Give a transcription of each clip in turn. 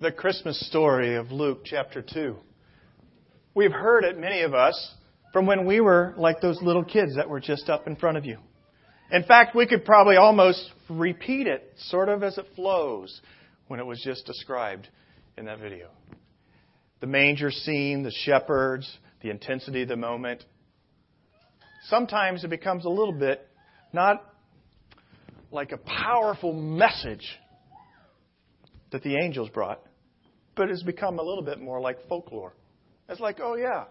the Christmas story of Luke chapter 2. We've heard it, many of us, from when we were like those little kids that were just up in front of you. In fact, we could probably almost repeat it sort of as it flows when it was just described in that video. The manger scene, the shepherds, the intensity of the moment. Sometimes it becomes a little bit not like a powerful message that the angels brought, but has become a little bit more like folklore. It's like, oh yeah,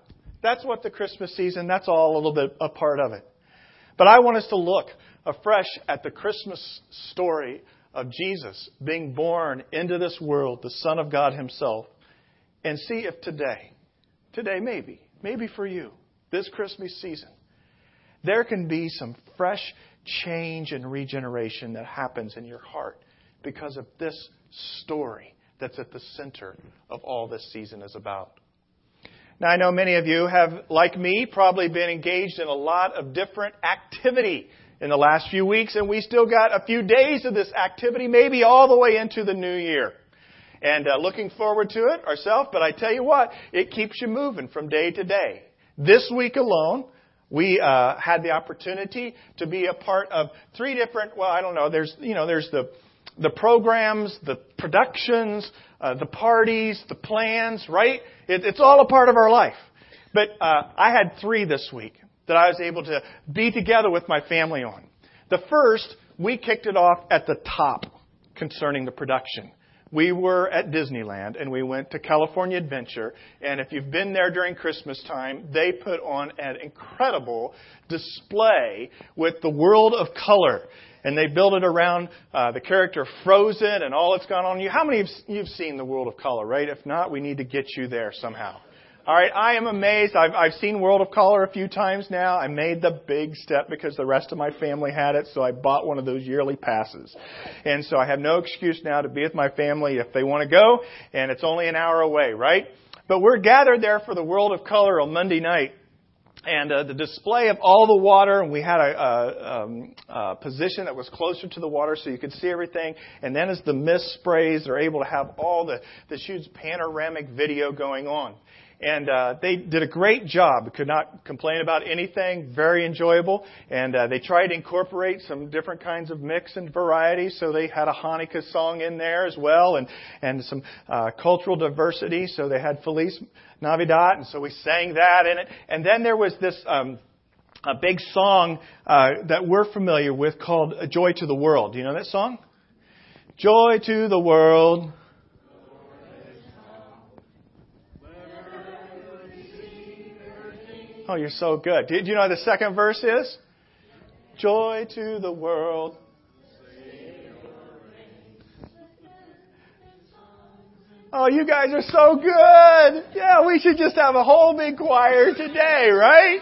that's what the Christmas season, that's all a little bit a part of it. But I want us to look afresh at the Christmas story of Jesus being born into this world, the Son of God Himself, and see if today, today maybe, maybe for you, this Christmas season, there can be some fresh change and regeneration that happens in your heart because of this story that's at the center of all this season is about. Now, I know many of you have, like me, probably been engaged in a lot of different activity in the last few weeks, and we still got a few days of this activity, maybe all the way into the new year. And uh, looking forward to it ourselves, but I tell you what, it keeps you moving from day to day. This week alone, we uh, had the opportunity to be a part of three different. Well, I don't know. There's you know there's the the programs, the productions, uh, the parties, the plans, right? It, it's all a part of our life. But uh, I had three this week that I was able to be together with my family on. The first, we kicked it off at the top concerning the production. We were at Disneyland and we went to California Adventure. And if you've been there during Christmas time, they put on an incredible display with the world of color and they build it around uh, the character Frozen and all that's gone on. You, how many of you've seen the World of Color, right? If not, we need to get you there somehow. All right, I am amazed. I've, I've seen World of Color a few times now. I made the big step because the rest of my family had it, so I bought one of those yearly passes. And so I have no excuse now to be with my family if they want to go, and it's only an hour away, right? But we're gathered there for the World of Color on Monday night and uh, the display of all the water, and we had a, a, um, a, position that was closer to the water so you could see everything. And then as the mist sprays, they're able to have all the this huge panoramic video going on. And uh, they did a great job. Could not complain about anything. Very enjoyable. And uh, they tried to incorporate some different kinds of mix and variety. So they had a Hanukkah song in there as well, and and some uh, cultural diversity. So they had Feliz Navidad, and so we sang that in it. And then there was this. Um, a big song uh, that we're familiar with called "Joy to the World." Do you know that song? Joy to the world. Oh, you're so good. Do you know the second verse is? Joy to the world. Oh, you guys are so good. Yeah, we should just have a whole big choir today, right?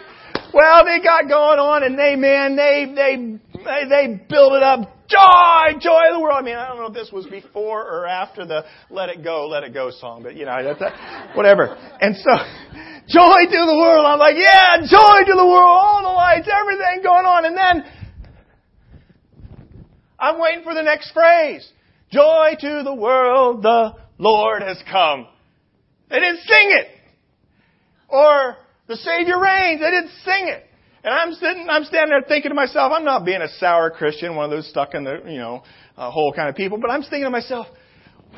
Well, they got going on and they, man, they, they, they, they build it up. Joy, joy of the world. I mean, I don't know if this was before or after the Let It Go, Let It Go song, but you know, that's, that, whatever. And so, Joy to the world. I'm like, yeah, joy to the world, all the lights, everything going on. And then I'm waiting for the next phrase. Joy to the world, the Lord has come. They didn't sing it. Or the Savior reigns. They didn't sing it. And I'm sitting, I'm standing there thinking to myself, I'm not being a sour Christian, one of those stuck in the, you know, uh, hole kind of people, but I'm thinking to myself,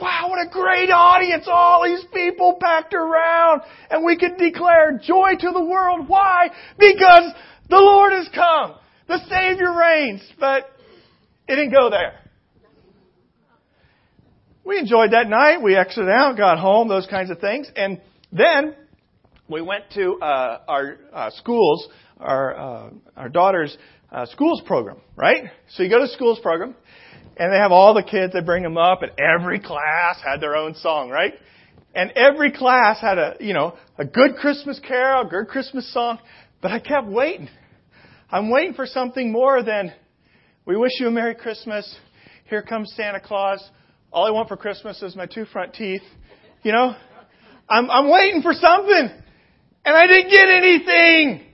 Wow, what a great audience. All these people packed around. And we could declare joy to the world. Why? Because the Lord has come. The Savior reigns. But it didn't go there. We enjoyed that night. We exited out, got home, those kinds of things. And then we went to uh, our uh, schools, our, uh, our daughter's uh, schools program, right? So you go to schools program, and they have all the kids, they bring them up, and every class had their own song, right? And every class had a, you know, a good Christmas carol, a good Christmas song, but I kept waiting. I'm waiting for something more than, we wish you a Merry Christmas, here comes Santa Claus, all I want for Christmas is my two front teeth, you know? I'm, I'm waiting for something, and I didn't get anything.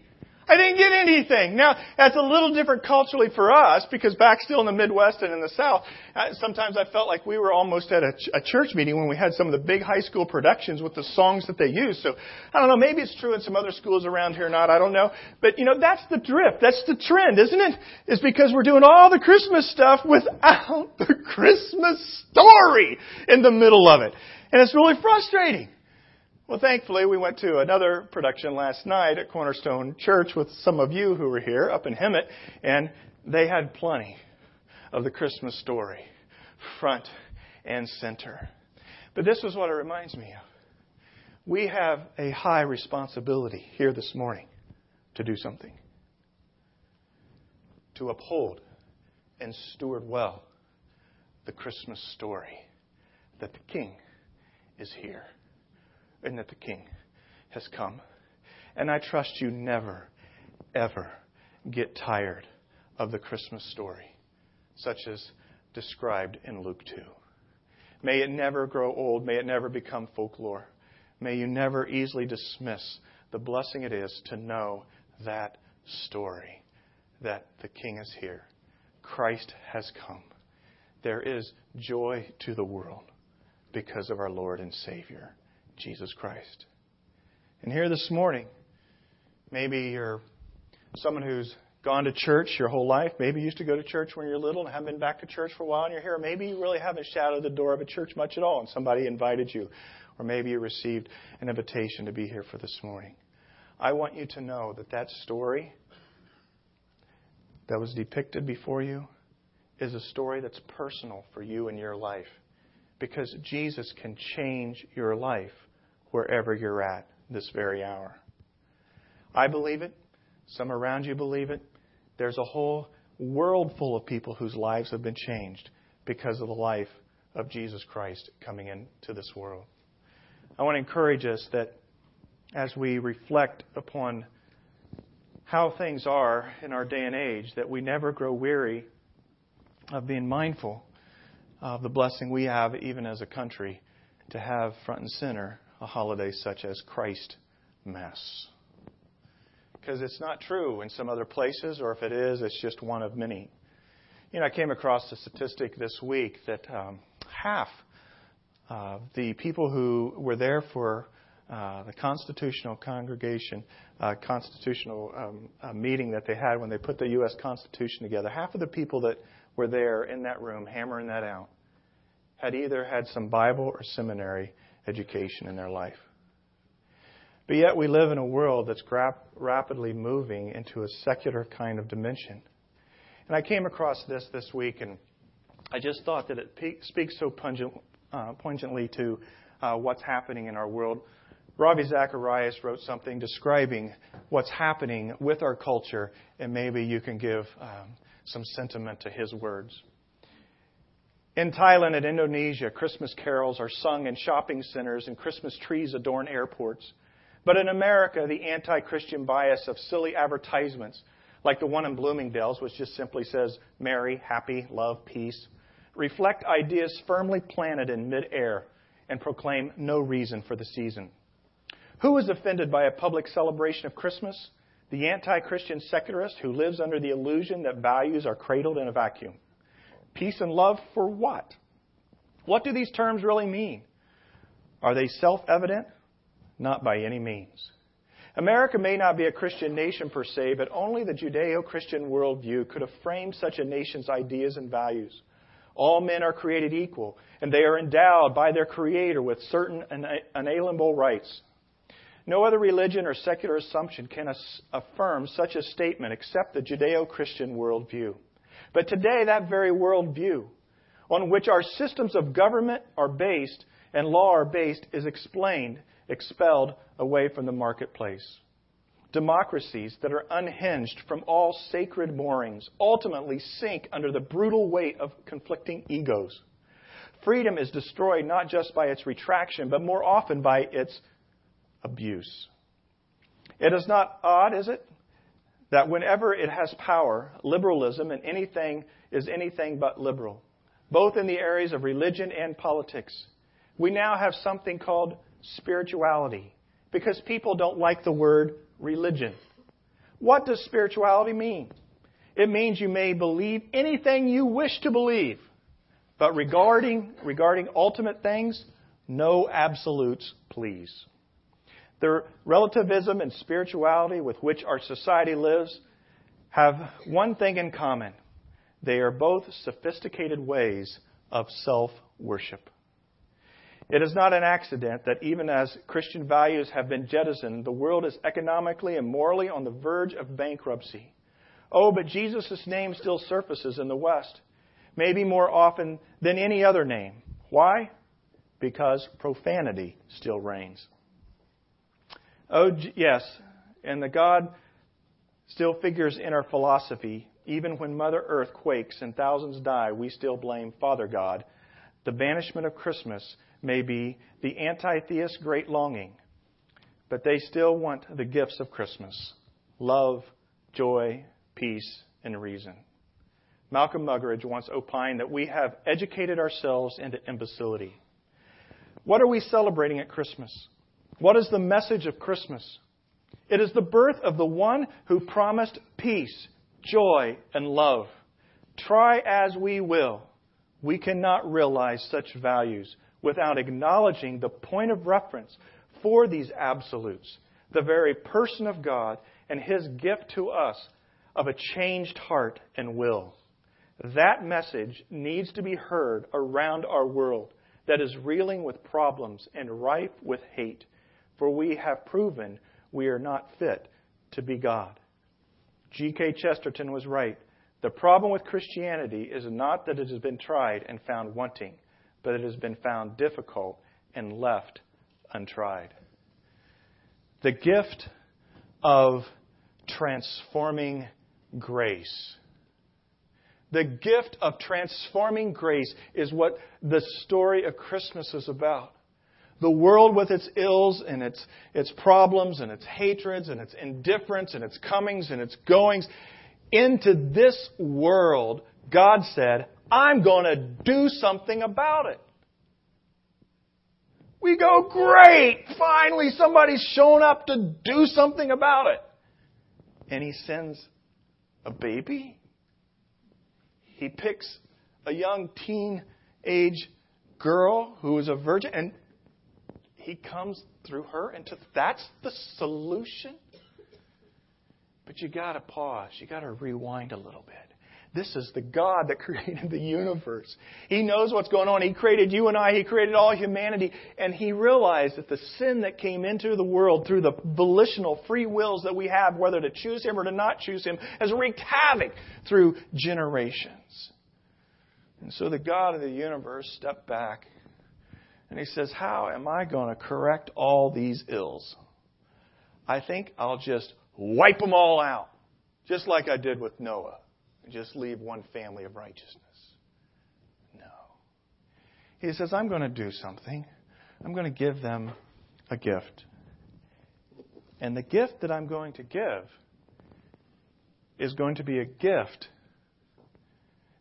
I didn't get anything. Now, that's a little different culturally for us because back still in the Midwest and in the South, uh, sometimes I felt like we were almost at a, ch- a church meeting when we had some of the big high school productions with the songs that they used. So, I don't know, maybe it's true in some other schools around here or not, I don't know. But, you know, that's the drift. That's the trend, isn't it? Is because we're doing all the Christmas stuff without the Christmas story in the middle of it. And it's really frustrating. Well, thankfully, we went to another production last night at Cornerstone Church with some of you who were here up in Hemet, and they had plenty of the Christmas story, front and center. But this is what it reminds me of. We have a high responsibility here this morning to do something, to uphold and steward well the Christmas story that the King is here and that the King has come. And I trust you never, ever get tired of the Christmas story, such as described in Luke 2. May it never grow old. May it never become folklore. May you never easily dismiss the blessing it is to know that story that the King is here. Christ has come. There is joy to the world because of our Lord and Savior. Jesus Christ. And here this morning, maybe you're someone who's gone to church your whole life. Maybe you used to go to church when you were little and haven't been back to church for a while and you're here. Maybe you really haven't shouted the door of a church much at all and somebody invited you. Or maybe you received an invitation to be here for this morning. I want you to know that that story that was depicted before you is a story that's personal for you and your life because Jesus can change your life wherever you're at this very hour. I believe it. Some around you believe it. There's a whole world full of people whose lives have been changed because of the life of Jesus Christ coming into this world. I want to encourage us that as we reflect upon how things are in our day and age, that we never grow weary of being mindful of the blessing we have, even as a country, to have front and center a holiday such as Christ Mass. Because it's not true in some other places, or if it is, it's just one of many. You know, I came across a statistic this week that um, half of the people who were there for uh, the constitutional congregation, uh, constitutional um, uh, meeting that they had when they put the U.S. Constitution together, half of the people that were there in that room hammering that out had either had some Bible or seminary education in their life. But yet we live in a world that's grap- rapidly moving into a secular kind of dimension. And I came across this this week, and I just thought that it pe- speaks so pungent, uh, poignantly to uh, what's happening in our world. Ravi Zacharias wrote something describing what's happening with our culture, and maybe you can give um, some sentiment to his words. In Thailand and Indonesia, Christmas carols are sung in shopping centers and Christmas trees adorn airports. But in America, the anti Christian bias of silly advertisements, like the one in Bloomingdale's, which just simply says, Merry, happy, love, peace, reflect ideas firmly planted in midair and proclaim no reason for the season. Who is offended by a public celebration of Christmas? The anti Christian secularist who lives under the illusion that values are cradled in a vacuum. Peace and love for what? What do these terms really mean? Are they self evident? Not by any means. America may not be a Christian nation per se, but only the Judeo Christian worldview could have framed such a nation's ideas and values. All men are created equal, and they are endowed by their Creator with certain inalienable rights. No other religion or secular assumption can affirm such a statement except the Judeo Christian worldview. But today, that very worldview on which our systems of government are based and law are based is explained, expelled away from the marketplace. Democracies that are unhinged from all sacred moorings ultimately sink under the brutal weight of conflicting egos. Freedom is destroyed not just by its retraction, but more often by its abuse. It is not odd, is it, that whenever it has power, liberalism and anything is anything but liberal, both in the areas of religion and politics. We now have something called spirituality because people don't like the word religion. What does spirituality mean? It means you may believe anything you wish to believe. But regarding, regarding ultimate things, no absolutes, please. The relativism and spirituality with which our society lives have one thing in common. They are both sophisticated ways of self worship. It is not an accident that even as Christian values have been jettisoned, the world is economically and morally on the verge of bankruptcy. Oh, but Jesus' name still surfaces in the West, maybe more often than any other name. Why? Because profanity still reigns. Oh, yes, and the God still figures in our philosophy. Even when Mother Earth quakes and thousands die, we still blame Father God. The banishment of Christmas may be the anti theist great longing, but they still want the gifts of Christmas love, joy, peace, and reason. Malcolm Muggeridge once opined that we have educated ourselves into imbecility. What are we celebrating at Christmas? What is the message of Christmas? It is the birth of the one who promised peace, joy, and love. Try as we will, we cannot realize such values without acknowledging the point of reference for these absolutes, the very person of God and his gift to us of a changed heart and will. That message needs to be heard around our world that is reeling with problems and rife with hate, for we have proven we are not fit to be God. G.K. Chesterton was right. The problem with Christianity is not that it has been tried and found wanting, but it has been found difficult and left untried. The gift of transforming grace. The gift of transforming grace is what the story of Christmas is about. The world with its ills and its, its problems and its hatreds and its indifference and its comings and its goings. Into this world, God said, I'm going to do something about it. We go, great! Finally, somebody's shown up to do something about it. And he sends a baby. He picks a young teen age girl who is a virgin, and he comes through her into that's the solution. But you got to pause. You got to rewind a little bit. This is the God that created the universe. He knows what's going on. He created you and I. He created all humanity. And He realized that the sin that came into the world through the volitional free wills that we have, whether to choose Him or to not choose Him, has wreaked havoc through generations. And so the God of the universe stepped back and He says, How am I going to correct all these ills? I think I'll just wipe them all out, just like I did with Noah and just leave one family of righteousness. No. He says, I'm going to do something. I'm going to give them a gift. And the gift that I'm going to give is going to be a gift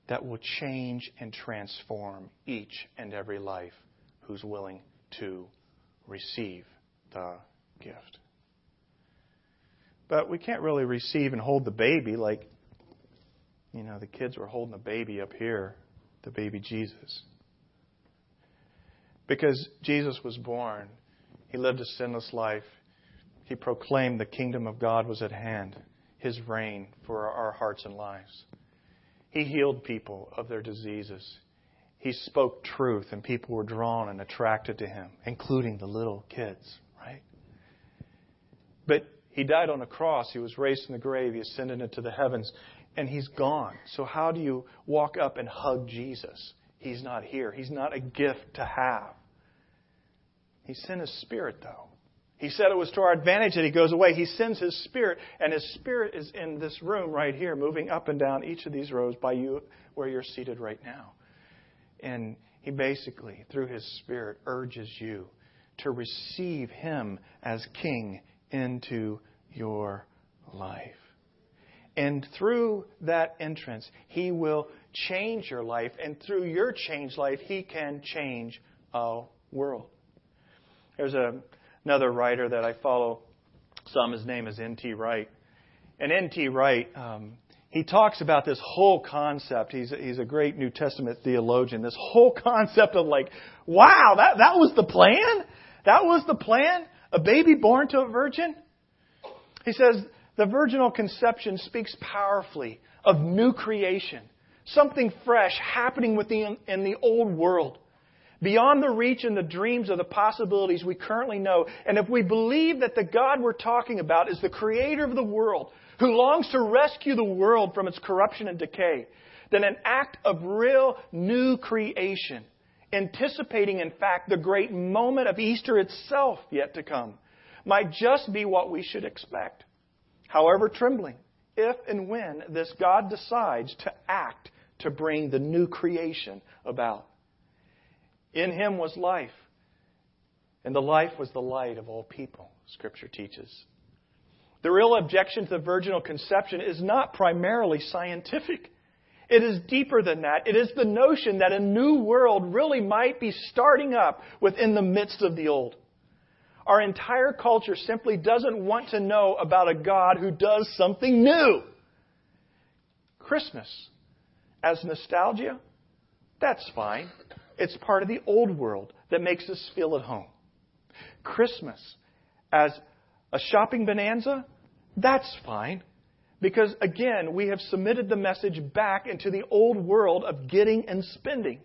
that will change and transform each and every life who's willing to receive the gift. But we can't really receive and hold the baby like you know, the kids were holding the baby up here, the baby Jesus. Because Jesus was born, he lived a sinless life. He proclaimed the kingdom of God was at hand, his reign for our hearts and lives. He healed people of their diseases. He spoke truth, and people were drawn and attracted to him, including the little kids, right? But he died on a cross. He was raised from the grave. He ascended into the heavens and he's gone. So, how do you walk up and hug Jesus? He's not here. He's not a gift to have. He sent his spirit, though. He said it was to our advantage that he goes away. He sends his spirit, and his spirit is in this room right here, moving up and down each of these rows by you where you're seated right now. And he basically, through his spirit, urges you to receive him as king into your life. And through that entrance, He will change your life. And through your changed life, He can change a world. There's a, another writer that I follow some. His name is N.T. Wright. And N.T. Wright, um, he talks about this whole concept. He's a, he's a great New Testament theologian. This whole concept of like, wow, that, that was the plan? That was the plan? A baby born to a virgin? He says, the virginal conception speaks powerfully of new creation, something fresh happening within in the old world, beyond the reach and the dreams of the possibilities we currently know. And if we believe that the God we're talking about is the creator of the world, who longs to rescue the world from its corruption and decay, then an act of real new creation, anticipating, in fact, the great moment of Easter itself yet to come, might just be what we should expect. However, trembling, if and when this God decides to act to bring the new creation about. In him was life, and the life was the light of all people, Scripture teaches. The real objection to the virginal conception is not primarily scientific. It is deeper than that. It is the notion that a new world really might be starting up within the midst of the old. Our entire culture simply doesn't want to know about a God who does something new. Christmas as nostalgia, that's fine. It's part of the old world that makes us feel at home. Christmas as a shopping bonanza, that's fine. Because again, we have submitted the message back into the old world of getting and spending.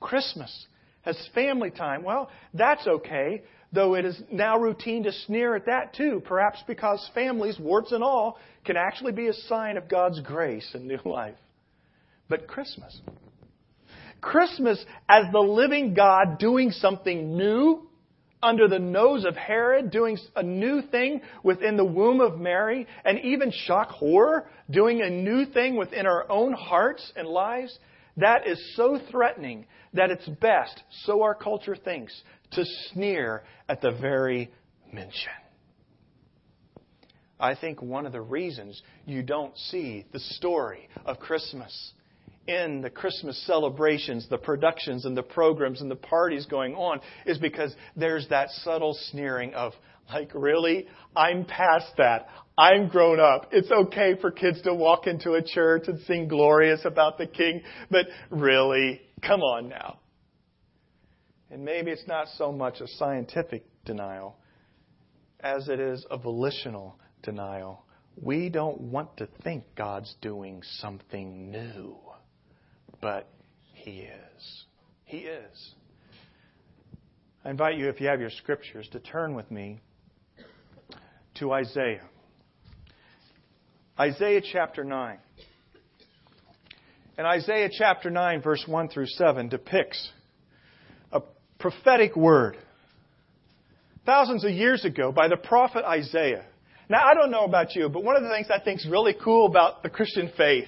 Christmas as family time, well, that's okay, though it is now routine to sneer at that too, perhaps because families, warts and all, can actually be a sign of God's grace and new life. But Christmas. Christmas as the living God doing something new under the nose of Herod, doing a new thing within the womb of Mary, and even shock horror, doing a new thing within our own hearts and lives, that is so threatening that it's best, so our culture thinks, to sneer at the very mention. I think one of the reasons you don't see the story of Christmas in the Christmas celebrations, the productions and the programs and the parties going on is because there's that subtle sneering of, like, really? I'm past that. I'm grown up. It's okay for kids to walk into a church and sing glorious about the King, but really? Come on now. And maybe it's not so much a scientific denial as it is a volitional denial. We don't want to think God's doing something new but He is. He is. I invite you, if you have your scriptures, to turn with me to Isaiah. Isaiah chapter 9. And Isaiah chapter 9, verse 1 through 7, depicts a prophetic word thousands of years ago by the prophet Isaiah. Now, I don't know about you, but one of the things I think is really cool about the Christian faith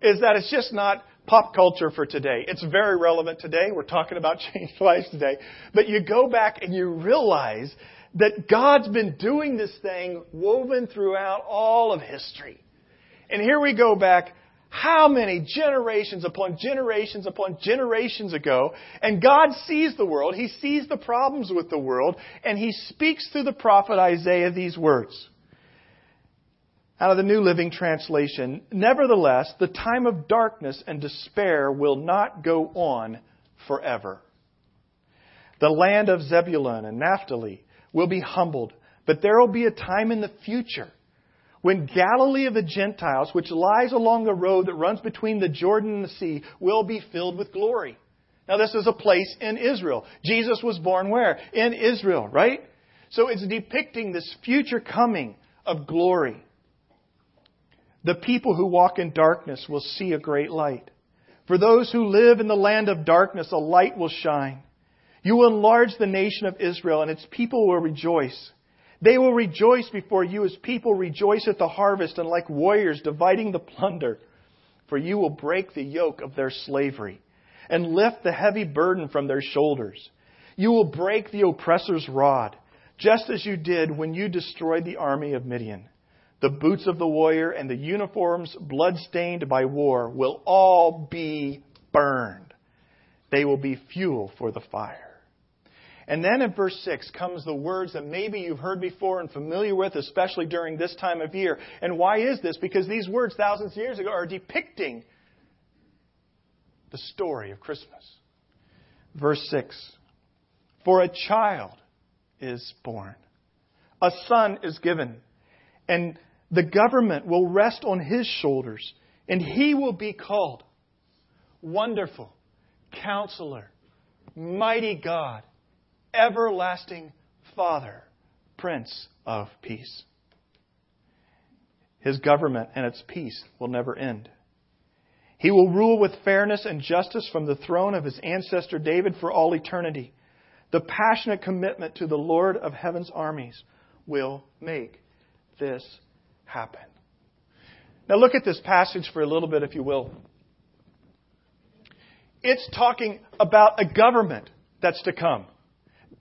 is that it's just not pop culture for today. It's very relevant today. We're talking about changed lives today. But you go back and you realize that God's been doing this thing woven throughout all of history. And here we go back how many generations upon generations upon generations ago, and God sees the world, He sees the problems with the world, and He speaks through the prophet Isaiah these words out of the New Living Translation. Nevertheless, the time of darkness and despair will not go on forever. The land of Zebulun and Naphtali will be humbled, but there will be a time in the future when Galilee of the Gentiles, which lies along the road that runs between the Jordan and the sea, will be filled with glory. Now, this is a place in Israel. Jesus was born where? In Israel, right? So it's depicting this future coming of glory. The people who walk in darkness will see a great light. For those who live in the land of darkness, a light will shine. You will enlarge the nation of Israel, and its people will rejoice. They will rejoice before you as people rejoice at the harvest, and like warriors dividing the plunder. For you will break the yoke of their slavery, and lift the heavy burden from their shoulders. You will break the oppressor's rod, just as you did when you destroyed the army of Midian. The boots of the warrior and the uniforms bloodstained by war will all be burned. They will be fuel for the fire. And then in verse 6 comes the words that maybe you've heard before and familiar with, especially during this time of year. And why is this? Because these words, thousands of years ago, are depicting the story of Christmas. Verse 6 For a child is born, a son is given, and the government will rest on his shoulders, and he will be called Wonderful, Counselor, Mighty God, Everlasting Father, Prince of Peace. His government and its peace will never end. He will rule with fairness and justice from the throne of his ancestor David for all eternity. The passionate commitment to the Lord of heaven's armies will make this happen. Now look at this passage for a little bit, if you will. It's talking about a government that's to come.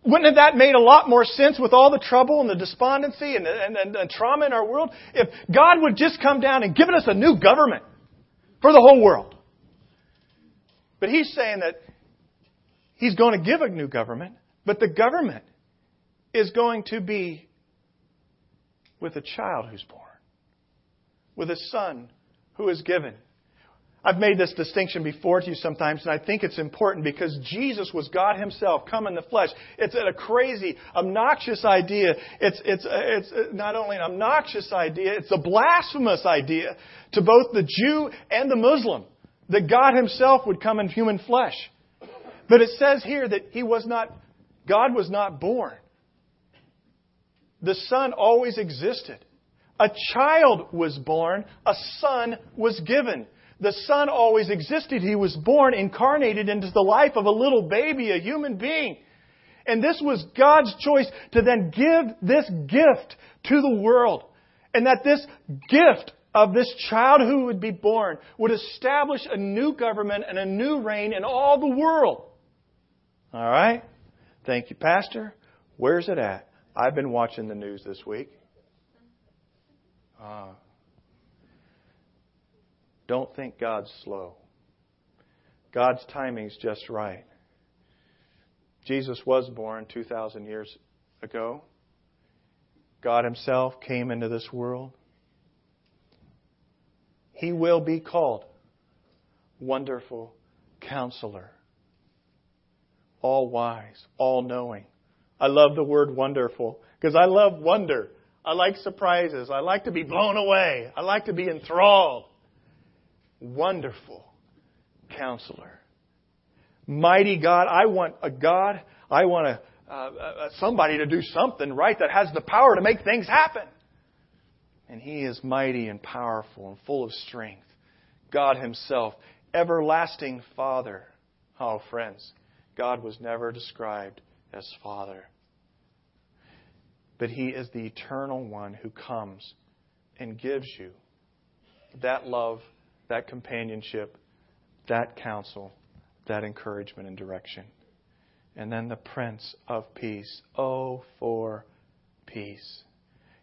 Wouldn't have that made a lot more sense with all the trouble and the despondency and, and, and, and trauma in our world if God would just come down and given us a new government for the whole world? But he's saying that he's going to give a new government, but the government is going to be with a child who's born, with a son who is given. I've made this distinction before to you sometimes, and I think it's important because Jesus was God Himself come in the flesh. It's a crazy, obnoxious idea. It's, it's, it's not only an obnoxious idea, it's a blasphemous idea to both the Jew and the Muslim that God Himself would come in human flesh. But it says here that He was not, God was not born. The Son always existed. A child was born, a son was given. The Son always existed. He was born, incarnated into the life of a little baby, a human being. And this was God's choice to then give this gift to the world. And that this gift of this child who would be born would establish a new government and a new reign in all the world. All right? Thank you, Pastor. Where's it at? I've been watching the news this week. Uh, don't think God's slow. God's timing's just right. Jesus was born 2,000 years ago. God Himself came into this world. He will be called Wonderful Counselor, All Wise, All Knowing. I love the word wonderful because I love wonder. I like surprises. I like to be blown away. I like to be enthralled wonderful counselor. Mighty God, I want a God, I want a, uh, somebody to do something right that has the power to make things happen. And He is mighty and powerful and full of strength. God Himself, everlasting Father. Oh, friends, God was never described as Father. But He is the eternal one who comes and gives you that love that companionship, that counsel, that encouragement and direction. And then the Prince of Peace. Oh, for peace.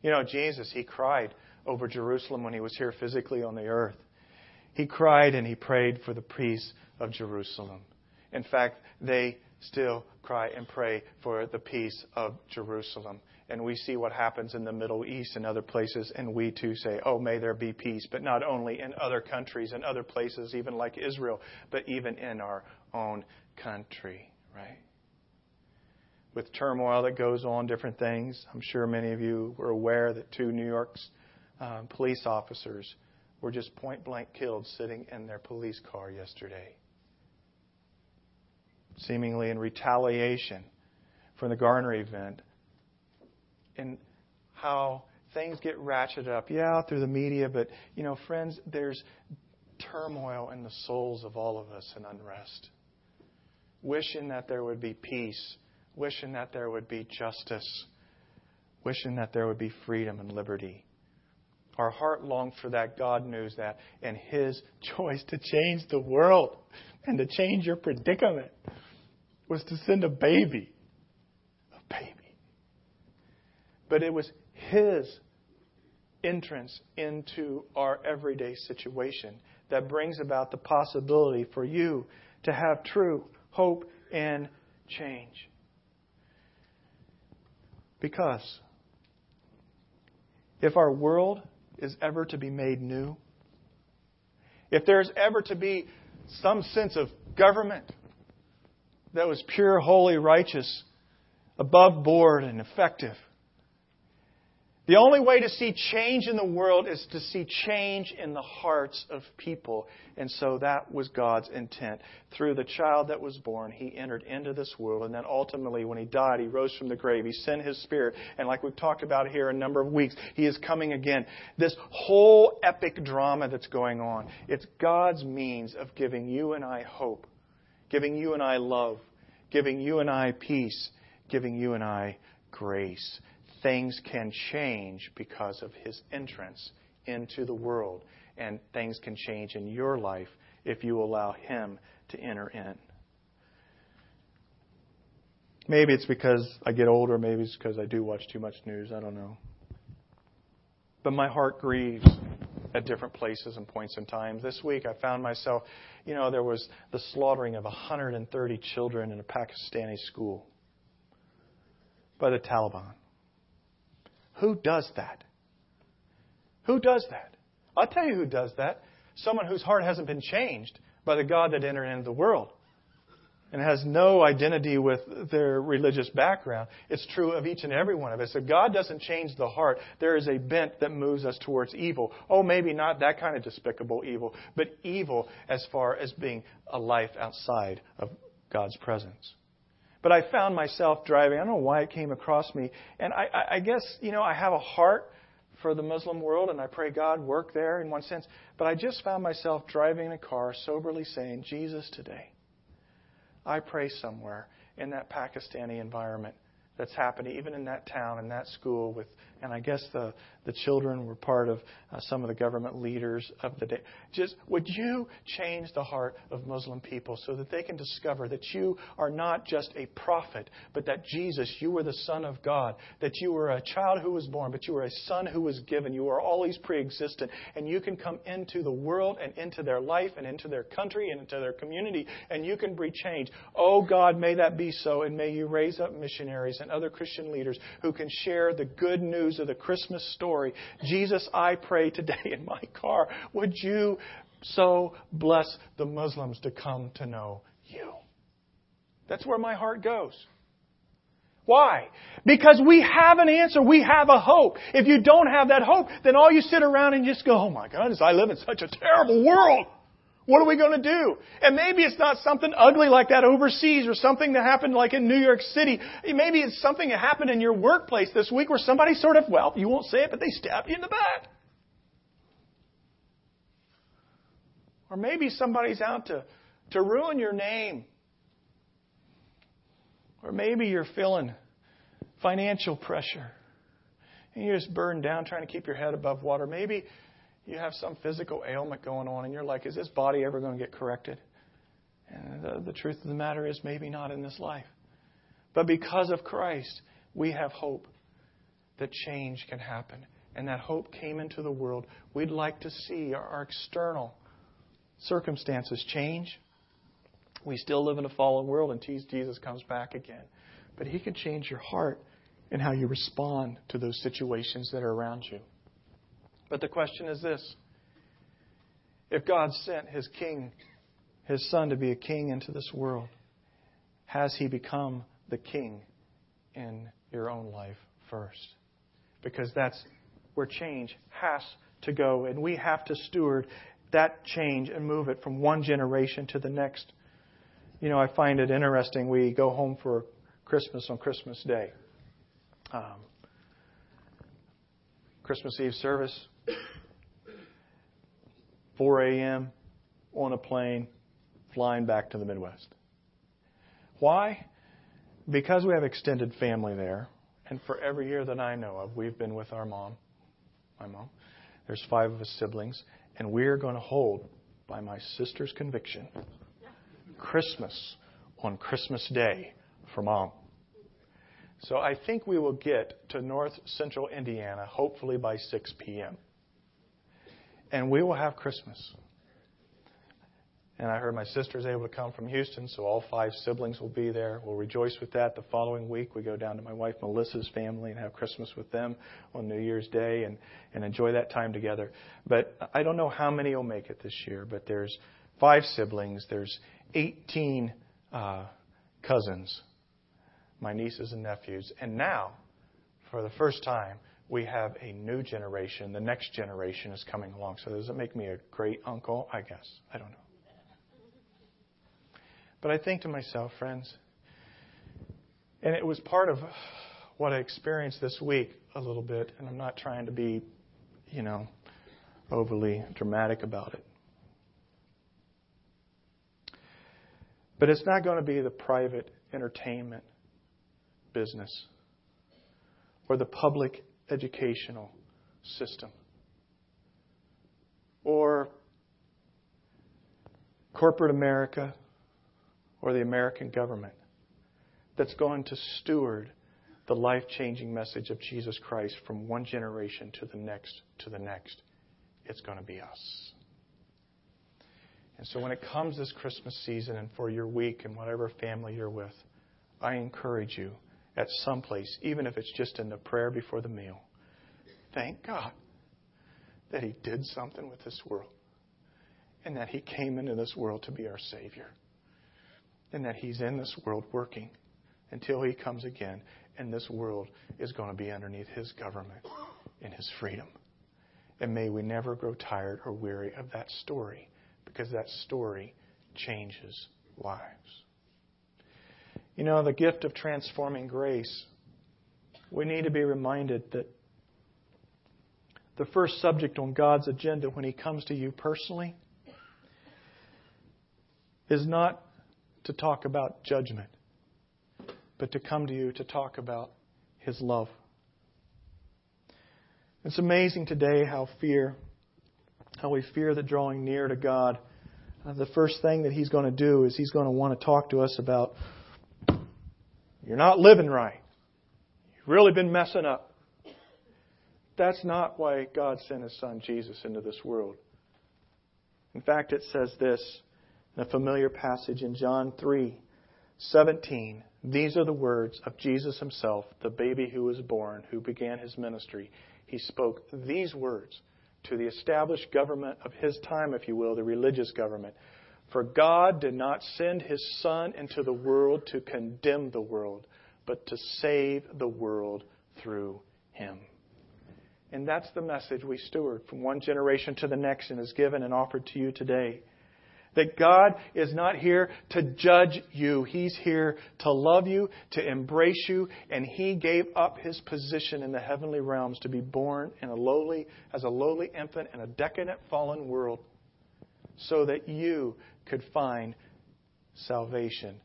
You know, Jesus, he cried over Jerusalem when he was here physically on the earth. He cried and he prayed for the peace of Jerusalem. In fact, they still cry and pray for the peace of Jerusalem and we see what happens in the Middle East and other places, and we too say, Oh, may there be peace, but not only in other countries and other places, even like Israel, but even in our own country, right? With turmoil that goes on, different things. I'm sure many of you were aware that two New York's um, police officers were just point blank killed sitting in their police car yesterday, seemingly in retaliation from the Garner event and how things get ratcheted up. Yeah, through the media, but you know, friends, there's turmoil in the souls of all of us and unrest. Wishing that there would be peace, wishing that there would be justice, wishing that there would be freedom and liberty. Our heart longed for that. God knows that. And His choice to change the world and to change your predicament was to send a baby. A baby. But it was His entrance into our everyday situation that brings about the possibility for you to have true hope and change. Because if our world is ever to be made new, if there's ever to be some sense of government that was pure, holy, righteous, above board, and effective, the only way to see change in the world is to see change in the hearts of people. And so that was God's intent. Through the child that was born, he entered into this world. And then ultimately, when he died, he rose from the grave. He sent his spirit. And like we've talked about here a number of weeks, he is coming again. This whole epic drama that's going on, it's God's means of giving you and I hope, giving you and I love, giving you and I peace, giving you and I grace things can change because of his entrance into the world. And things can change in your life if you allow him to enter in. Maybe it's because I get older. Maybe it's because I do watch too much news. I don't know. But my heart grieves at different places and points in time. This week I found myself, you know, there was the slaughtering of 130 children in a Pakistani school by the Taliban. Who does that? Who does that? I'll tell you who does that. Someone whose heart hasn't been changed by the God that entered into the world and has no identity with their religious background. It's true of each and every one of us. If God doesn't change the heart, there is a bent that moves us towards evil. Oh, maybe not that kind of despicable evil, but evil as far as being a life outside of God's presence. But I found myself driving. I don't know why it came across me. And I, I, I guess, you know, I have a heart for the Muslim world, and I pray God work there in one sense. But I just found myself driving in a car, soberly saying, Jesus, today, I pray somewhere in that Pakistani environment that's happening, even in that town, in that school, with, and I guess the, the children were part of uh, some of the government leaders of the day. Just, would you change the heart of Muslim people so that they can discover that you are not just a prophet, but that Jesus, you were the Son of God, that you were a child who was born, but you were a son who was given. You are always pre existent, and you can come into the world and into their life and into their country and into their community, and you can bring change. Oh God, may that be so, and may you raise up missionaries and other Christian leaders who can share the good news of the Christmas story. Jesus, I pray today in my car, would you so bless the Muslims to come to know you? That's where my heart goes. Why? Because we have an answer. We have a hope. If you don't have that hope, then all you sit around and just go, oh my goodness, I live in such a terrible world. What are we going to do? And maybe it's not something ugly like that overseas or something that happened like in New York City. Maybe it's something that happened in your workplace this week where somebody sort of, well, you won't say it, but they stabbed you in the back. Or maybe somebody's out to, to ruin your name. Or maybe you're feeling financial pressure. And you're just burdened down trying to keep your head above water. Maybe you have some physical ailment going on, and you're like, is this body ever going to get corrected? And the, the truth of the matter is, maybe not in this life. But because of Christ, we have hope that change can happen. And that hope came into the world. We'd like to see our, our external circumstances change. We still live in a fallen world until Jesus comes back again. But He can change your heart and how you respond to those situations that are around you. But the question is this if God sent his king, his son, to be a king into this world, has he become the king in your own life first? Because that's where change has to go, and we have to steward that change and move it from one generation to the next. You know, I find it interesting. We go home for Christmas on Christmas Day. Um, Christmas Eve service, 4 a.m. on a plane, flying back to the Midwest. Why? Because we have extended family there, and for every year that I know of, we've been with our mom, my mom. There's five of us siblings, and we're going to hold, by my sister's conviction, Christmas on Christmas Day for mom. So I think we will get to north central Indiana hopefully by 6 p.m. And we will have Christmas. And I heard my sister's able to come from Houston, so all five siblings will be there. We'll rejoice with that. The following week, we go down to my wife Melissa's family and have Christmas with them on New Year's Day and, and enjoy that time together. But I don't know how many will make it this year, but there's five siblings, there's 18 uh, cousins, my nieces and nephews, and now, for the first time, we have a new generation. The next generation is coming along. So does it make me a great uncle? I guess. I don't know. But I think to myself, friends, and it was part of what I experienced this week a little bit, and I'm not trying to be, you know, overly dramatic about it. But it's not going to be the private entertainment business or the public educational system or corporate America or the American government that's going to steward the life changing message of Jesus Christ from one generation to the next to the next. It's going to be us. And so when it comes this Christmas season and for your week and whatever family you're with, I encourage you at some place, even if it's just in the prayer before the meal, thank God that He did something with this world and that He came into this world to be our Savior and that He's in this world working until He comes again and this world is going to be underneath His government and His freedom. And may we never grow tired or weary of that story because that story changes lives. You know, the gift of transforming grace, we need to be reminded that the first subject on God's agenda when He comes to you personally is not to talk about judgment, but to come to you to talk about His love. It's amazing today how fear, how we fear that drawing near to God, uh, the first thing that He's going to do is He's going to want to talk to us about you're not living right. You've really been messing up. That's not why God sent His Son Jesus into this world. In fact, it says this in a familiar passage in John 3 17. These are the words of Jesus Himself, the baby who was born, who began His ministry. He spoke these words to the established government of His time, if you will, the religious government. For God did not send his Son into the world to condemn the world, but to save the world through him. And that's the message we steward from one generation to the next and is given and offered to you today. That God is not here to judge you. He's here to love you, to embrace you, and He gave up His position in the heavenly realms to be born in a lowly, as a lowly infant in a decadent fallen world so that you could find salvation,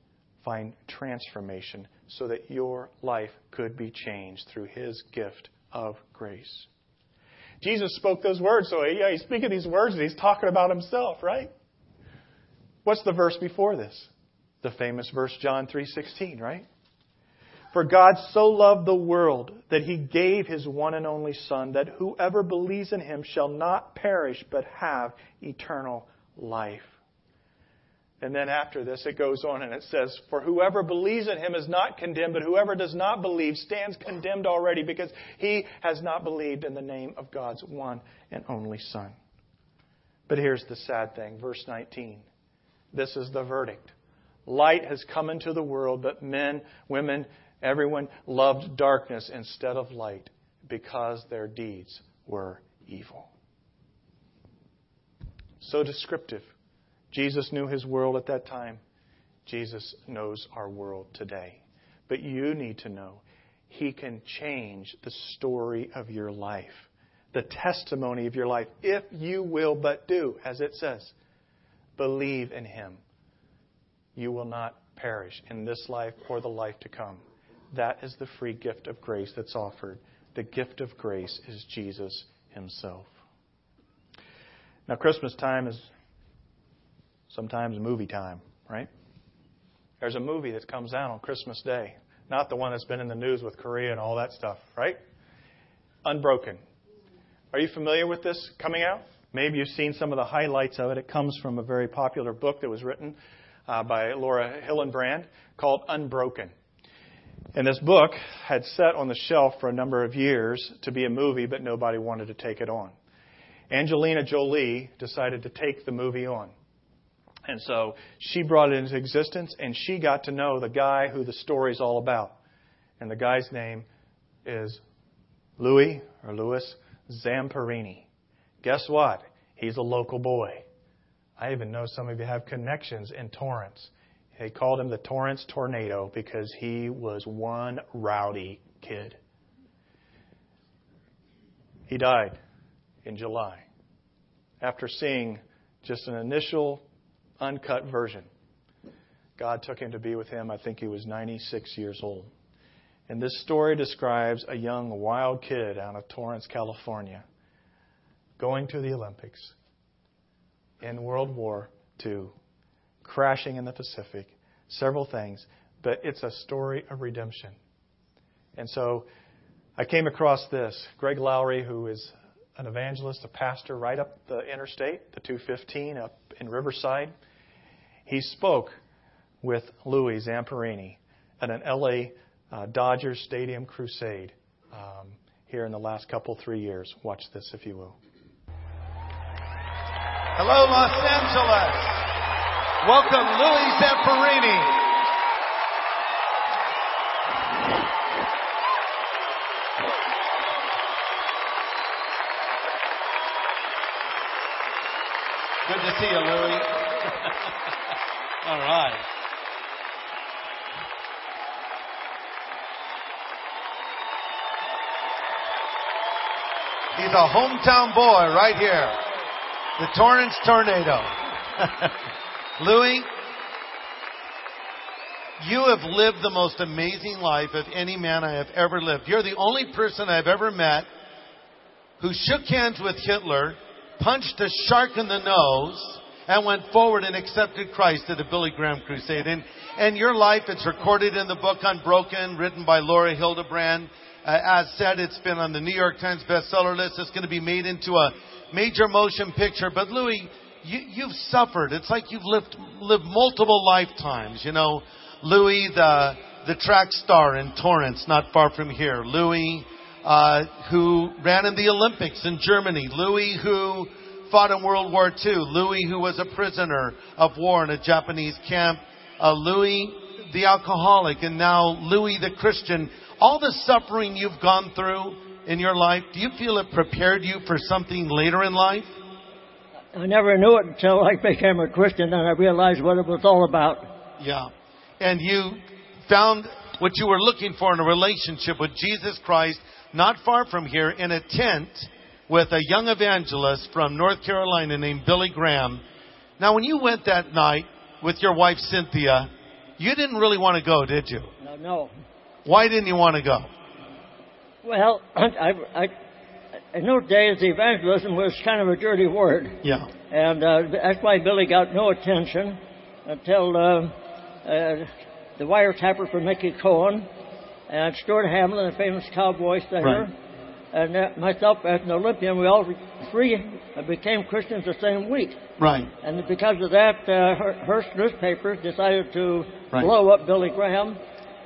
find transformation, so that your life could be changed through His gift of grace. Jesus spoke those words, so yeah, he's speaking these words and he's talking about himself, right? What's the verse before this? The famous verse John 3:16, right? For God so loved the world that he gave his one and only son that whoever believes in him shall not perish but have eternal life. And then after this, it goes on and it says, For whoever believes in him is not condemned, but whoever does not believe stands condemned already because he has not believed in the name of God's one and only Son. But here's the sad thing, verse 19. This is the verdict. Light has come into the world, but men, women, everyone loved darkness instead of light because their deeds were evil. So descriptive Jesus knew his world at that time. Jesus knows our world today. But you need to know he can change the story of your life, the testimony of your life, if you will but do, as it says. Believe in him. You will not perish in this life or the life to come. That is the free gift of grace that's offered. The gift of grace is Jesus himself. Now, Christmas time is sometimes movie time, right? There's a movie that comes out on Christmas Day, not the one that's been in the news with Korea and all that stuff, right? Unbroken. Are you familiar with this coming out? Maybe you've seen some of the highlights of it. It comes from a very popular book that was written uh, by Laura Hillenbrand called Unbroken. And this book had sat on the shelf for a number of years to be a movie, but nobody wanted to take it on. Angelina Jolie decided to take the movie on. And so she brought it into existence, and she got to know the guy who the story's all about. And the guy's name is Louis or Louis Zamperini. Guess what? He's a local boy. I even know some of you have connections in Torrance. They called him the Torrance Tornado because he was one rowdy kid. He died in July after seeing just an initial uncut version. God took him to be with him. I think he was 96 years old. And this story describes a young, wild kid out of Torrance, California, going to the Olympics in World War II, crashing in the Pacific, several things, but it's a story of redemption. And so I came across this. Greg Laurie, who is an evangelist, a pastor right up the interstate, the 215 up in Riverside, he spoke with Louis Zamperini at an LA uh, Dodgers Stadium crusade um, here in the last couple, three years. Watch this, if you will. Hello, Los Angeles. Welcome, Louis Zamperini. Good to see you, Louis. All right. A hometown boy right here. The Torrance Tornado. Louis, you have lived the most amazing life of any man I have ever lived. You're the only person I've ever met who shook hands with Hitler, punched a shark in the nose, and went forward and accepted Christ at the Billy Graham crusade. And, and your life, it's recorded in the book Unbroken, written by Laura Hillenbrand. Uh, as said, it's been on the New York Times bestseller list. It's going to be made into a major motion picture. But Louis, you, you've suffered. It's like you've lived, lived multiple lifetimes. You know, Louis, the, the track star in Torrance, not far from here. Louis, uh, who ran in the Olympics in Germany. Louis, who fought in World War II. Louis, who was a prisoner of war in a Japanese camp. Uh, Louis, the alcoholic, and now Louis, the Christian all the suffering you've gone through in your life, do you feel it prepared you for something later in life? I never knew it until I became a Christian and I realized what it was all about. Yeah. And you found what you were looking for in a relationship with Jesus Christ, not far from here, in a tent with a young evangelist from North Carolina named Billy Graham. Now, when you went that night with your wife Cynthia, you didn't really want to go, did you? No, no. Why didn't you want to go? Well, I, I, in those days, evangelism was kind of a dirty word. Yeah. And uh, that's why Billy got no attention until uh, uh, the wiretapper for Mickey Cohen and Stuart Hamblen, the famous cowboy singer, Right. And myself as an Olympian, we all three became Christians the same week. Right. And because of that, uh, Hearst newspapers decided to Right. blow up Billy Graham,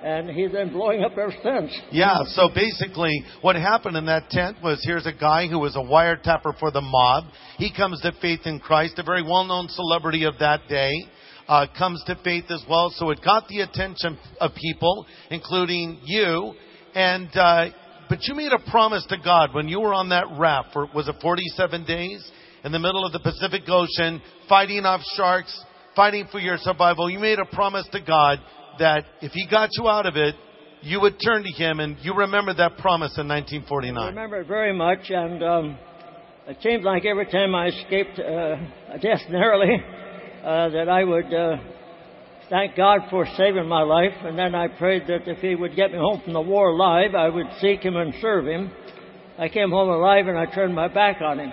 and he's been blowing up ever since. Yeah, so basically what happened in that tent was here's a guy who was a wiretapper for the mob. He comes to faith in Christ, a very well-known celebrity of that day. Uh, comes to faith as well, so it got the attention of people, including you. And uh, but you made a promise to God when you were on that raft for was it 47 days in the middle of the Pacific Ocean, fighting off sharks, fighting for your survival. You made a promise to God that if He got you out of it, you would turn to Him, and you remember that promise in 1949. I remember it very much, and um, it seemed like every time I escaped uh, death narrowly, uh, that I would uh, thank God for saving my life, and then I prayed that if He would get me home from the war alive, I would seek Him and serve Him. I came home alive, and I turned my back on Him.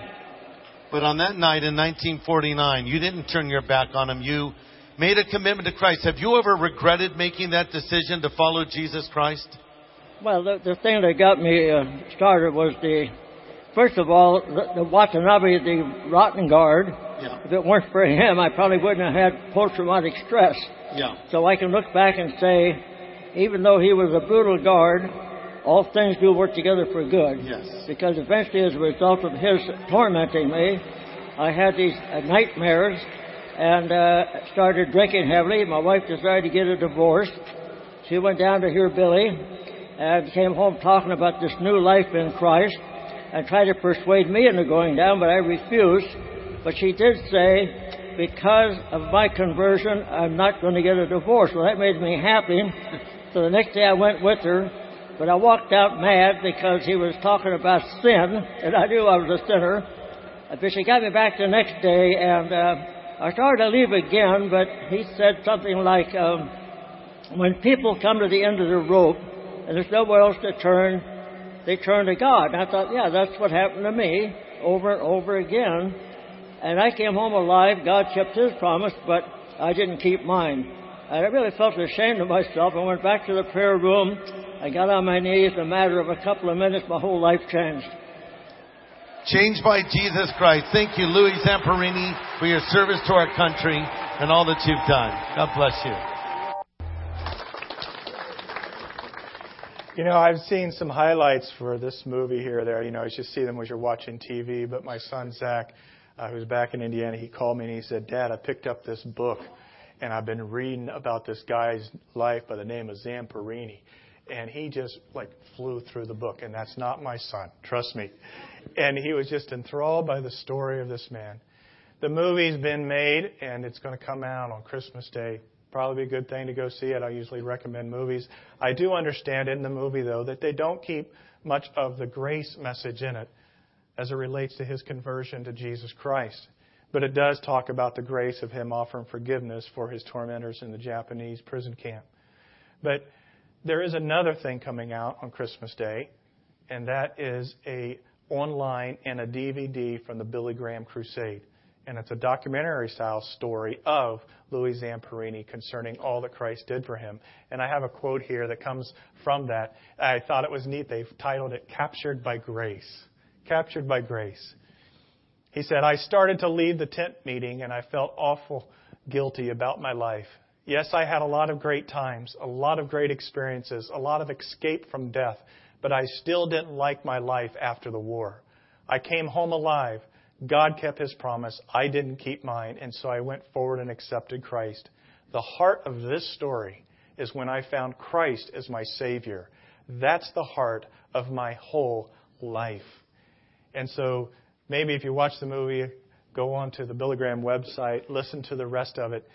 But on that night in 1949, you didn't turn your back on Him. You made a commitment to Christ. Have you ever regretted making that decision to follow Jesus Christ? Well, the, the thing that got me uh, started was the first of all, the, the Watanabe, the rotten guard, Yeah. if it weren't for him, I probably wouldn't have had post-traumatic stress. Yeah. So I can look back and say, even though he was a brutal guard, all things do work together for good. Yes. Because eventually, as a result of his tormenting me, I had these uh, nightmares and uh, started drinking heavily. My wife decided to get a divorce. She went down to hear Billy and came home talking about this new life in Christ and tried to persuade me into going down, but I refused. But she did say, because of my conversion, I'm not going to get a divorce. Well, that made me happy. So the next day I went with her, but I walked out mad because he was talking about sin, and I knew I was a sinner. But she got me back the next day, and uh, I started to leave again, but he said something like, um, when people come to the end of the rope and there's nowhere else to turn, they turn to God. And I thought, yeah, that's what happened to me over and over again. And I came home alive. God kept His promise, but I didn't keep mine. And I really felt ashamed of myself. I went back to the prayer room. I got on my knees. In a matter of a couple of minutes, my whole life changed. Changed by Jesus Christ. Thank you, Louis Zamperini, for your service to our country and all that you've done. God bless you. You know, I've seen some highlights for this movie here or there. You know, as you see them as you're watching TV. But my son Zach, uh, who's back in Indiana, he called me and he said, "Dad, I picked up this book, and I've been reading about this guy's life by the name of Zamperini." And he just like flew through the book, and that's not my son, trust me. And he was just enthralled by the story of this man. The movie's been made, and it's going to come out on Christmas Day. Probably be a good thing to go see it. I usually recommend movies. I do understand in the movie, though, that they don't keep much of the grace message in it as it relates to his conversion to Jesus Christ. But it does talk about the grace of him offering forgiveness for his tormentors in the Japanese prison camp. But there is another thing coming out on Christmas Day, and that is a online and a DVD from the Billy Graham Crusade. And it's a documentary style story of Louis Zamperini concerning all that Christ did for him. And I have a quote here that comes from that. I thought it was neat. They've titled it Captured by Grace. Captured by Grace. He said, I started to leave the tent meeting and I felt awful guilty about my life. Yes, I had a lot of great times, a lot of great experiences, a lot of escape from death, but I still didn't like my life after the war. I came home alive. God kept his promise. I didn't keep mine, and so I went forward and accepted Christ. The heart of this story is when I found Christ as my Savior. That's the heart of my whole life. And so maybe if you watch the movie, go on to the Billy Graham website, listen to the rest of it.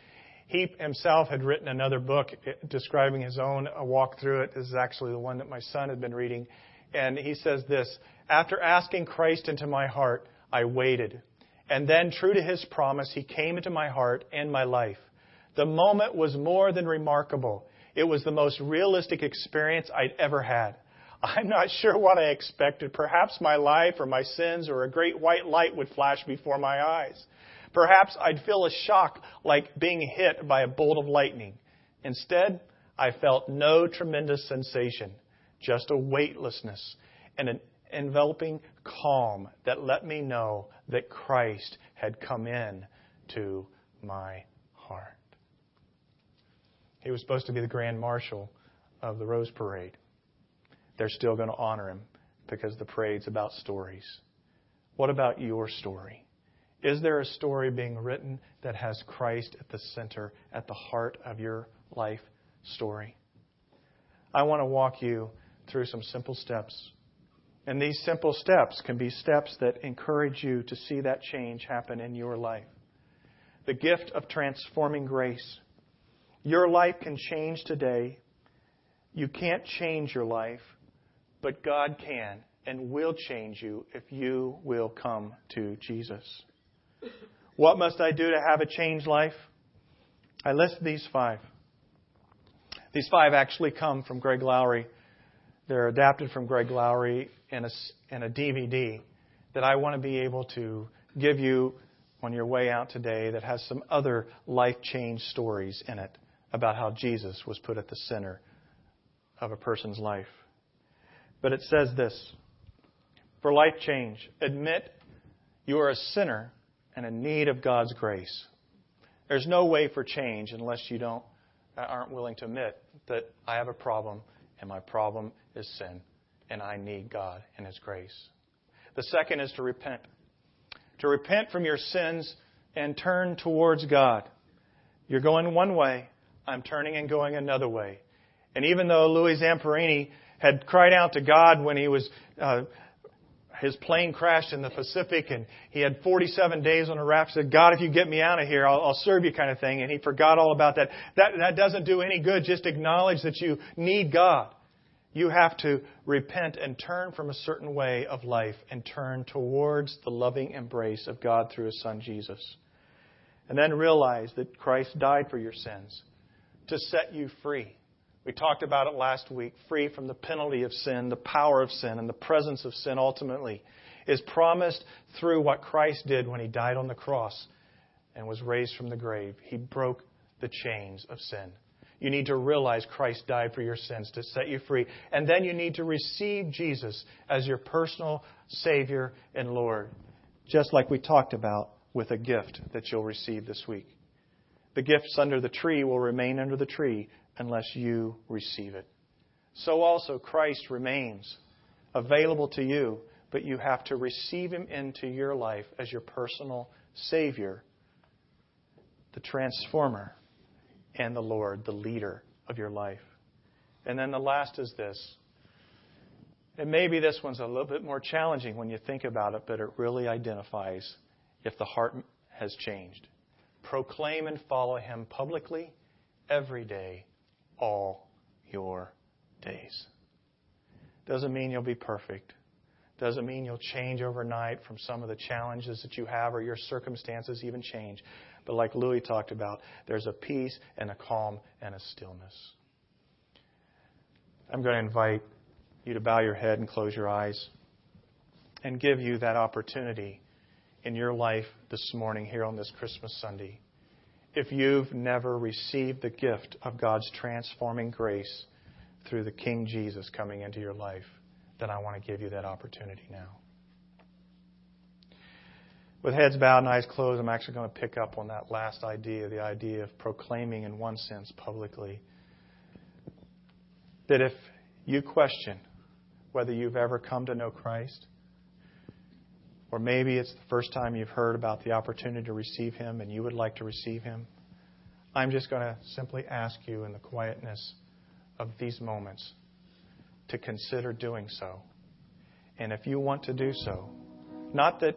He himself had written another book describing his own walk through it. This is actually the one that my son had been reading. And he says this After asking Christ into my heart, I waited. And then, true to his promise, he came into my heart and my life. The moment was more than remarkable. It was the most realistic experience I'd ever had. I'm not sure what I expected. Perhaps my life or my sins or a great white light would flash before my eyes. Perhaps I'd feel a shock like being hit by a bolt of lightning. Instead, I felt no tremendous sensation, just a weightlessness and an enveloping calm that let me know that Christ had come in to my heart. He was supposed to be the grand marshal of the Rose Parade. They're still going to honor him because the parade's about stories. What about your story? Is there a story being written that has Christ at the center, at the heart of your life story? I want to walk you through some simple steps. And these simple steps can be steps that encourage you to see that change happen in your life. The gift of transforming grace. Your life can change today. You can't change your life, but God can and will change you if you will come to Jesus. What must I do to have a changed life? I list these five. These five actually come from Greg Laurie. They're adapted from Greg Laurie in a, in a DVD that I want to be able to give you on your way out today that has some other life change stories in it about how Jesus was put at the center of a person's life. But it says this for life change, admit you are a sinner and in need of God's grace. There's no way for change unless you don't uh, aren't willing to admit that I have a problem and my problem is sin and I need God and His grace. The second is to repent. To repent from your sins and turn towards God. You're going one way, I'm turning and going another way. And even though Louis Zamperini had cried out to God when he was uh, his plane crashed in the Pacific and he had 47 days on a raft. Said, God, if you get me out of here, I'll, I'll serve you kind of thing. And he forgot all about that. That, that doesn't do any good. Just acknowledge that you need God. You have to repent and turn from a certain way of life and turn towards the loving embrace of God through his son Jesus. And then realize that Christ died for your sins to set you free. We talked about it last week free from the penalty of sin, the power of sin, and the presence of sin ultimately is promised through what Christ did when he died on the cross and was raised from the grave. He broke the chains of sin. You need to realize Christ died for your sins to set you free. And then you need to receive Jesus as your personal Savior and Lord, just like we talked about with a gift that you'll receive this week. The gifts under the tree will remain under the tree unless you receive it. So also Christ remains available to you, but you have to receive Him into your life as your personal Savior, the transformer, and the Lord, the leader of your life. And then the last is this. And maybe this one's a little bit more challenging when you think about it, but it really identifies if the heart has changed. Proclaim and follow Him publicly every day all your days. Doesn't mean you'll be perfect. Doesn't mean you'll change overnight from some of the challenges that you have or your circumstances even change. But like Louis talked about, there's a peace and a calm and a stillness. I'm going to invite you to bow your head and close your eyes and give you that opportunity in your life this morning here on this Christmas Sunday if you've never received the gift of God's transforming grace through the King Jesus coming into your life, then I want to give you that opportunity now. With heads bowed and eyes closed, I'm actually going to pick up on that last idea, the idea of proclaiming, in one sense, publicly. That if you question whether you've ever come to know Christ, or maybe it's the first time you've heard about the opportunity to receive Him and you would like to receive Him. I'm just going to simply ask you in the quietness of these moments to consider doing so. And if you want to do so, not that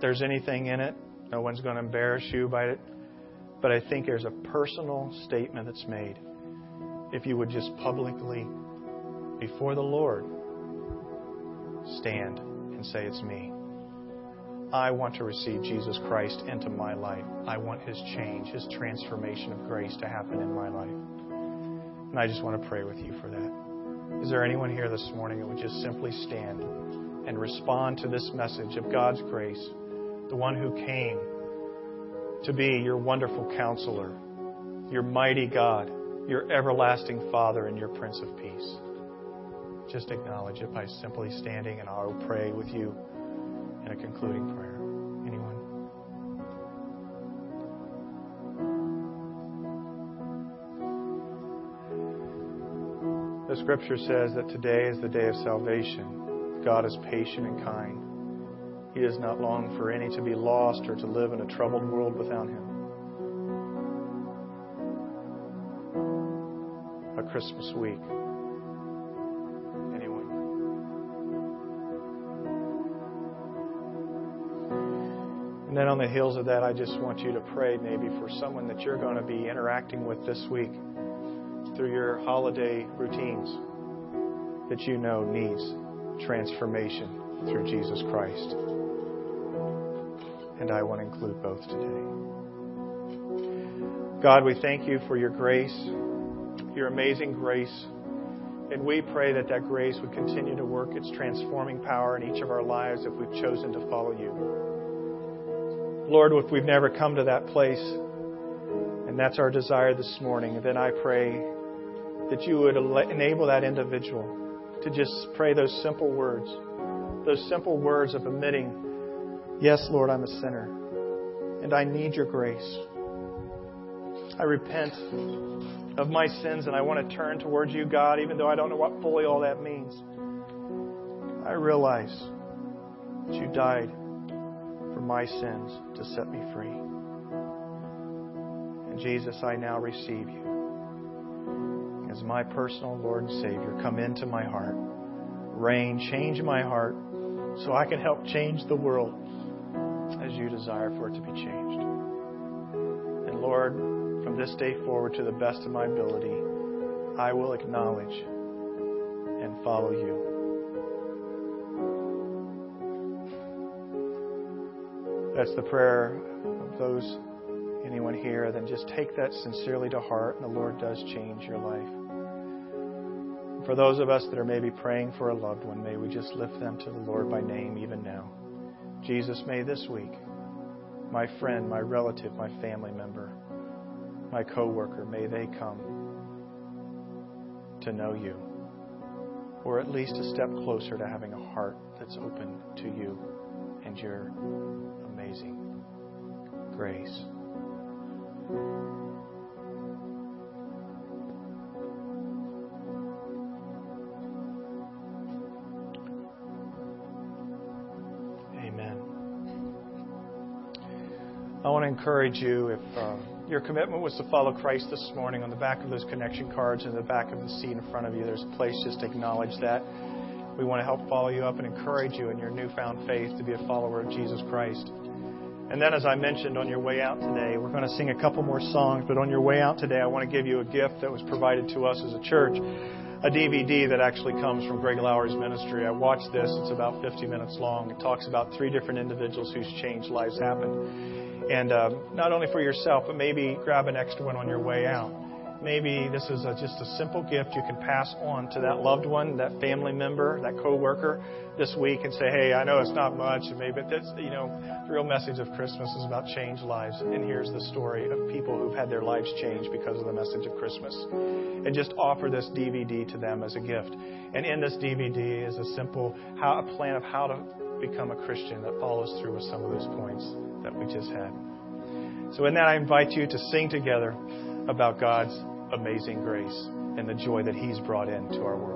there's anything in it, no one's going to embarrass you by it, but I think there's a personal statement that's made. If you would just publicly, before the Lord, stand and say, It's me. I want to receive Jesus Christ into my life. I want His change, His transformation of grace to happen in my life. And I just want to pray with you for that. Is there anyone here this morning that would just simply stand and respond to this message of God's grace, the one who came to be your wonderful counselor, your mighty God, your everlasting Father, and your Prince of Peace? Just acknowledge it by simply standing, and I'll pray with you in a concluding prayer. Anyone? The scripture says that today is the day of salvation. God is patient and kind. He does not long for any to be lost or to live in a troubled world without Him. A Christmas week. Then on the heels of that, I just want you to pray maybe for someone that you're going to be interacting with this week through your holiday routines that you know needs transformation through Jesus Christ. And I want to include both today. God, we thank you for your grace, your amazing grace. And we pray that that grace would continue to work its transforming power in each of our lives if we've chosen to follow you. Lord, if we've never come to that place, and that's our desire this morning, then I pray that you would enable that individual to just pray those simple words those simple words of admitting, Yes, Lord, I'm a sinner, and I need your grace. I repent of my sins and I want to turn towards you, God, even though I don't know what fully all that means. I realize that you died for my sins to set me free. And Jesus, I now receive you as my personal Lord and Savior. Come into my heart. Reign, change my heart so I can help change the world as you desire for it to be changed. And Lord, from this day forward, to the best of my ability, I will acknowledge and follow you. That's the prayer of those, anyone here, then just take that sincerely to heart, and the Lord does change your life. For those of us that are maybe praying for a loved one, may we just lift them to the Lord by name even now. Jesus, may this week, my friend, my relative, my family member, my coworker, may they come to know you, or at least a step closer to having a heart that's open to you and your amazing grace. Amen. I want to encourage you if um, your commitment was to follow Christ this morning, on the back of those connection cards in the back of the seat in front of you, there's a place just to acknowledge that. We want to help follow you up and encourage you in your newfound faith to be a follower of Jesus Christ. And then, as I mentioned on your way out today, we're going to sing a couple more songs, but on your way out today, I want to give you a gift that was provided to us as a church a DVD that actually comes from Greg Laurie's ministry. I watched this. It's about 50 minutes long. It talks about three different individuals whose changed lives happened. And uh, not only for yourself, but maybe grab an extra one on your way out. Maybe this is a, just a simple gift you can pass on to that loved one, that family member, that coworker this week and say, hey, I know it's not much, and maybe but that's, you know, the real message of Christmas is about changed lives. And here's the story of people who've had their lives changed because of the message of Christmas. And just offer this DVD to them as a gift. And in this DVD is a simple how, a plan of how to become a Christian that follows through with some of those points that we just had. So in that, I invite you to sing together about God's amazing grace and the joy that He's brought into our world.